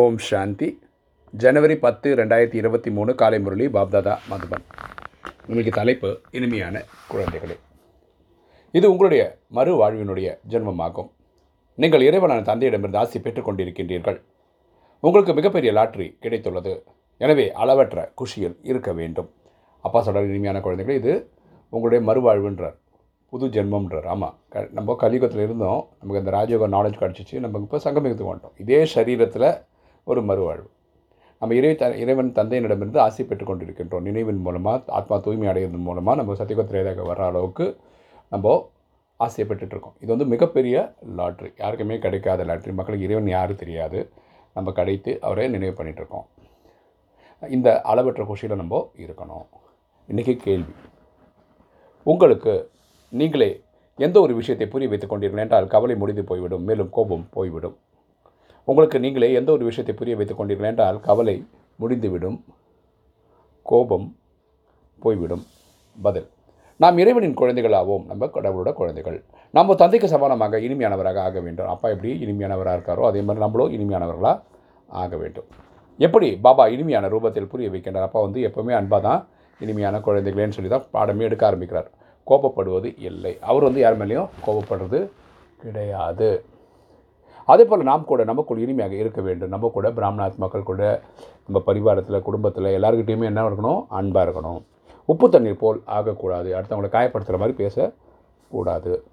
ஓம் சாந்தி. ஜனவரி பத்து ரெண்டாயிரத்தி இருபத்தி மூணு காலை முரளி பாப்தாதா மதுபன். இன்னைக்கு தலைப்பு இனிமையான குழந்தைகளே. இது உங்களுடைய மறு வாழ்வினுடைய ஜென்மமாகும். நீங்கள் இறைவனான தந்தையிடமிருந்து ஆசி பெற்றுக் கொண்டிருக்கின்றீர்கள். உங்களுக்கு மிகப்பெரிய லாட்ரி கிடைத்துள்ளது. எனவே அளவற்ற குஷியில் இருக்க வேண்டும். அப்பா சொல்கிற இனிமையான குழந்தைகள் இது உங்களுடைய மறுவாழ்வுன்றார் புது ஜென்மம்ன்றார். ஆமாம் க நம்ம கலியுகத்தில் இருந்தோம். நமக்கு இந்த ராஜயோக நாலேஜ் கிடச்சிச்சு. நம்ம இப்போ சங்கமிகத்துக்கு வந்துட்டோம் இதே சரீரத்தில் ஒரு மறுவாழ்வு. நம்ம இறை த இறைவன் தந்தையினிடமிருந்து ஆசை பெற்றுக் கொண்டிருக்கின்றோம். நினைவின் மூலமாக ஆத்மா தூய்மை அடைவதன் மூலமாக நம்ம சத்தியகத்திரேதாக வர்ற அளவுக்கு நம்ம ஆசையை பெற்றுட்ருக்கோம் இது வந்து மிகப்பெரிய லாட்ரி. யாருக்குமே கிடைக்காத லாட்ரி. மக்களுக்கு இறைவன் யாரும் தெரியாது. நம்ம கிடைத்து அவரை நினைவு பண்ணிகிட்ருக்கோம் இந்த அளவற்ற குஷியில் நம்ம இருக்கணும். இன்றைக்கி கேள்வி. உங்களுக்கு நீங்களே எந்த ஒரு விஷயத்தை புரிய வைத்துக் கொண்டீர்கள் என்றால் கவலை முடிந்து போய்விடும் மேலும் கோபம் போய்விடும். உங்களுக்கு நீங்களே எந்த ஒரு விஷயத்தை புரிய வைத்துக் கொண்டீர்கள் என்றால் கவலை முடிந்துவிடும் கோபம் போய்விடும். பதில் நாம் இறைவனின் குழந்தைகளாகவும் நம்ம கடவுளோட குழந்தைகள். நம்ம தந்தைக்கு சமானமாக இனிமையானவராக ஆக வேண்டும். அப்பா எப்படி இனிமையானவராக இருக்காரோ அதே மாதிரி நம்மளும் இனிமையானவர்களாக ஆக வேண்டும். எப்படி பாபா இனிமையான ரூபத்தில் புரிய வைக்கின்றார்? அப்பா வந்து எப்போவுமே அன்பாக தான் இனிமையான குழந்தைகளேன்னு சொல்லி தான் பாடமே எடுக்க ஆரம்பிக்கிறார். கோபப்படுவது இல்லை. அவர் வந்து யார் மேலேயும் கோபப்படுறது கிடையாது. அதே போல் நாம் கூட நமக்குள் இனிமையாக இருக்க வேண்டும். நம்ம கூட பிராமணாத் மக்கள் கூட நம்ம பரிவாரத்தில் குடும்பத்தில் எல்லாருக்கிட்டையுமே என்ன இருக்கணும்? அன்பாக இருக்கணும். உப்பு தண்ணீர் போல் ஆகக்கூடாது. அடுத்தவங்களை காயப்படுத்துகிற மாதிரி பேசக்கூடாது.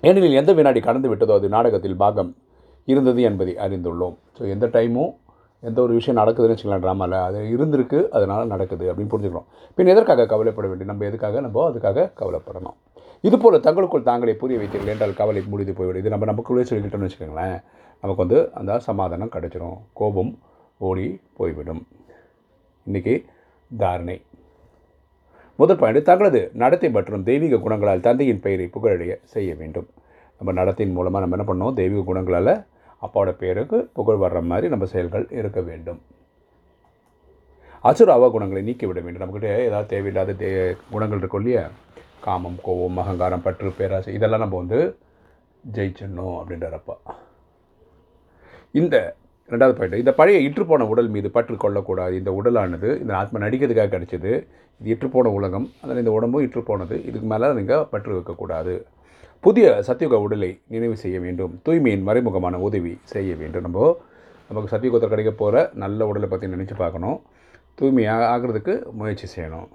ஏனெனில் எந்த வினாடி கடந்து விட்டதோ அது நாடகத்தில் பாகம் இருந்தது என்பதை அறிந்துள்ளோம். ஸோ எந்த டைமும் எந்த ஒரு விஷயம் நடக்குதுன்னு வச்சுக்கலாம் ட்ராமாவில் அது இருந்திருக்கு அதனால் நடக்குது அப்படின்னு புரிஞ்சுக்கணும். பின் எதற்காக கவலைப்பட வேண்டும்? நம்ம எதுக்காக? நம்ம அதுக்காக கவலைப்படணும். இதுபோல் தங்களுக்குள் தாங்களே புரிய வைத்தீர்கள் என்றால் கவலை முடிந்து போய்விடும். இது நம்ம நமக்குள்ளே சொல்லிக்கிட்டோம்னு வச்சுக்கோங்களேன். நமக்கு வந்து அந்த சமாதானம் கிடைச்சிரும். கோபம் ஓடி போய்விடும். இன்றைக்கி தாரணை. முதல் பாயிண்ட் தங்களது நடத்தை மற்றும் தெய்வீக குணங்களால் தந்தையின் பெயரை புகழடைய செய்ய வேண்டும். நம்ம நடத்தையின் மூலமாக நம்ம என்ன பண்ணோம் தெய்வீக குணங்களால் அப்பாவோட பேருக்கு புகழ் வர்ற மாதிரி நம்ம செயல்கள் இருக்க வேண்டும். அசுர அவகுணங்களை நீக்கிவிட வேண்டும். நம்மக்கிட்ட ஏதாவது தேவையில்லாத தே குணங்கள் இருக்கும் இல்லையா? காமம் கோபம் அகங்காரம் பற்று பேராசை இதெல்லாம் நம்ம வந்து ஜெயிச்சிடணும் அப்படின்றப்பா. இந்த ரெண்டாவது பாயிண்ட் இந்த பழைய இற்றுப்போன உடல் மீது பற்று கொள்ளக்கூடாது. இந்த உடலானது இந்த ஆத்மா நடிக்கிறதுக்காக கிடைச்சது இது இற்றுப்போன உலகம் அதில் இந்த உடம்பும் இற்றுப்போனது இதுக்கு மேலே நீங்கள் பற்று வைக்கக்கூடாது. புதிய சத்தியுக உடலை நினைவு செய்ய வேண்டும். தூய்மையின் மறைமுகமான உதவி செய்ய வேண்டும். நம்ம நமக்கு சத்தியுகத்தில் கிடைக்க போகிற நல்ல உடலை பற்றி நினச்சி பார்க்கணும். தூய்மையாக ஆகிறதுக்கு முயற்சி செய்யணும்.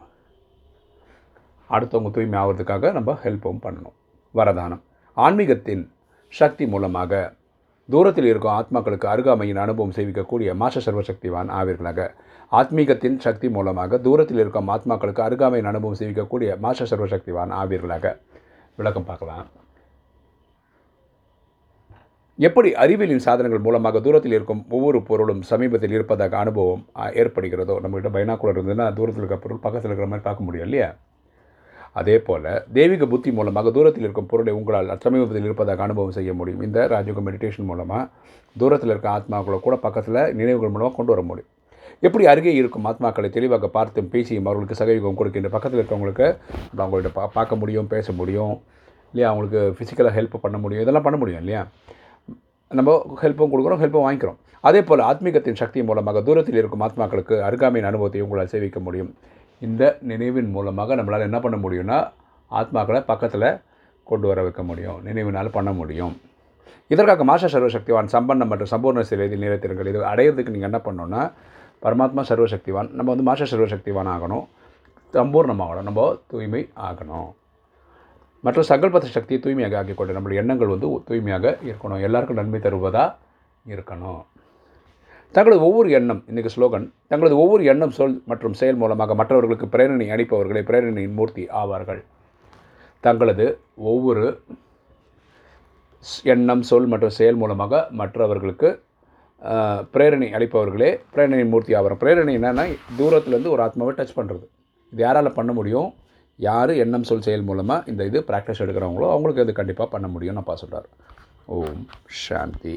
அடுத்தவங்க தூய்மை ஆகிறதுக்காக நம்ம ஹெல்ப்பும் பண்ணணும். வரதானம். ஆன்மீகத்தின் சக்தி மூலமாக தூரத்தில் இருக்கும் ஆத்மாக்களுக்கு அருகாமையின் அனுபவம் செய்விக்கக்கூடிய மாச சர்வசக்திவான் ஆவீர்களாக. ஆத்மீகத்தின் சக்தி மூலமாக தூரத்தில் இருக்கும் ஆத்மாக்களுக்கு அருகாமையின் அனுபவம் செய்விக்கக்கூடிய மாச சர்வசக்திவான் ஆவீர்களாக. விளக்கம் பார்க்கலாம். எப்படி அறிவியலின் சாதனங்கள் மூலமாக தூரத்தில் இருக்கும் ஒவ்வொரு பொருளும் சமீபத்தில் இருப்பதாக அனுபவம் ஏற்படுகிறதோ நம்மகிட்ட பைனாக்குலர் இருந்ததுன்னா தூரத்தில் இருக்கிற பொருள் பக்கத்தில் இருக்கிற மாதிரி பார்க்க முடியும் இல்லையா? அதே போல் தெய்வீக புத்தி மூலமாக தூரத்தில் இருக்கும் பொருளை உங்களால் சமீபத்தில் இருப்பதாக அனுபவம் செய்ய முடியும். இந்த ராஜயோக மெடிடேஷன் மூலமாக தூரத்தில் இருக்க ஆத்மாக்களை கூட பக்கத்தில் நினைவுகள் மூலமாக கொண்டு வர முடியும். எப்படி அருகே இருக்கும் ஆத்மாக்களை தெளிவாக பார்த்தும் பேசியும் அவர்களுக்கு சகயோகம் கொடுக்கின்ற பக்கத்தில் இருக்கவங்களுக்கு அவங்கள்ட்ட பா பார்க்க முடியும் பேச முடியும் இல்லையா? அவங்களுக்கு ஃபிசிக்கலாக ஹெல்ப் பண்ண முடியும். இதெல்லாம் பண்ண முடியும் இல்லையா? நம்ம ஹெல்ப்பும் கொடுக்குறோம் ஹெல்ப்பும் வாங்கிக்கிறோம். அதே போல் ஆத்மீகத்தின் சக்தி மூலமாக தூரத்தில் இருக்கும் ஆத்மாக்களுக்கு அருகாமையின் அனுபவத்தை உங்களால் சேவிக்க முடியும். இந்த நினைவின் மூலமாக நம்மளால் என்ன பண்ண முடியும்னா ஆத்மாக்களை பக்கத்தில் கொண்டு வர வைக்க முடியும். நினைவினால் பண்ண முடியும். இதற்காக மாஷா சர்வசக்திவான் சம்பன்னம் மற்றும் சம்பூர்ண சிலையில் நிறைத்திருங்கள் இது அடையிறதுக்கு நீங்கள் என்ன பண்ணணும்னா பரமாத்மா சர்வசக்திவான் நம்ம வந்து மாஷா சர்வசக்திவான் ஆகணும். சம்பூர்ணமாகணும். நம்ம தூய்மை ஆகணும். மற்றும் சங்கல்பத்த சக்தியை தூய்மையாக ஆக்கிக்கொண்டு நம்மளுடைய எண்ணங்கள் வந்து தூய்மையாக இருக்கணும். எல்லாருக்கும் நன்மை தருவதாக இருக்கணும். தங்களது ஒவ்வொரு எண்ணம் இன்றைக்கு ஸ்லோகன் தங்களது ஒவ்வொரு எண்ணம் சொல் மற்றும் செயல் மூலமாக மற்றவர்களுக்கு பிரேரணை அளிப்பவர்களை பிரேரணையின் மூர்த்தி ஆவார்கள். தங்களது ஒவ்வொரு எண்ணம் சொல் மற்றும் செயல் மூலமாக மற்றவர்களுக்கு பிரேரணை அளிப்பவர்களே பிரேரணையின் மூர்த்தி ஆவார் பிரேரணை என்னென்னா தூரத்துலேருந்து ஒரு ஆத்மாவை டச் பண்ணுறது இது யாரால் பண்ண முடியும்? யார் எண்ணம் சொல் செயல் மூலமாக இந்த இது ப்ராக்டிஸ் எடுக்கிறவங்களோ அவங்களுக்கு இது கண்டிப்பாக பண்ண முடியும்னு அப்பா சொல்கிறார் ஓம் சாந்தி.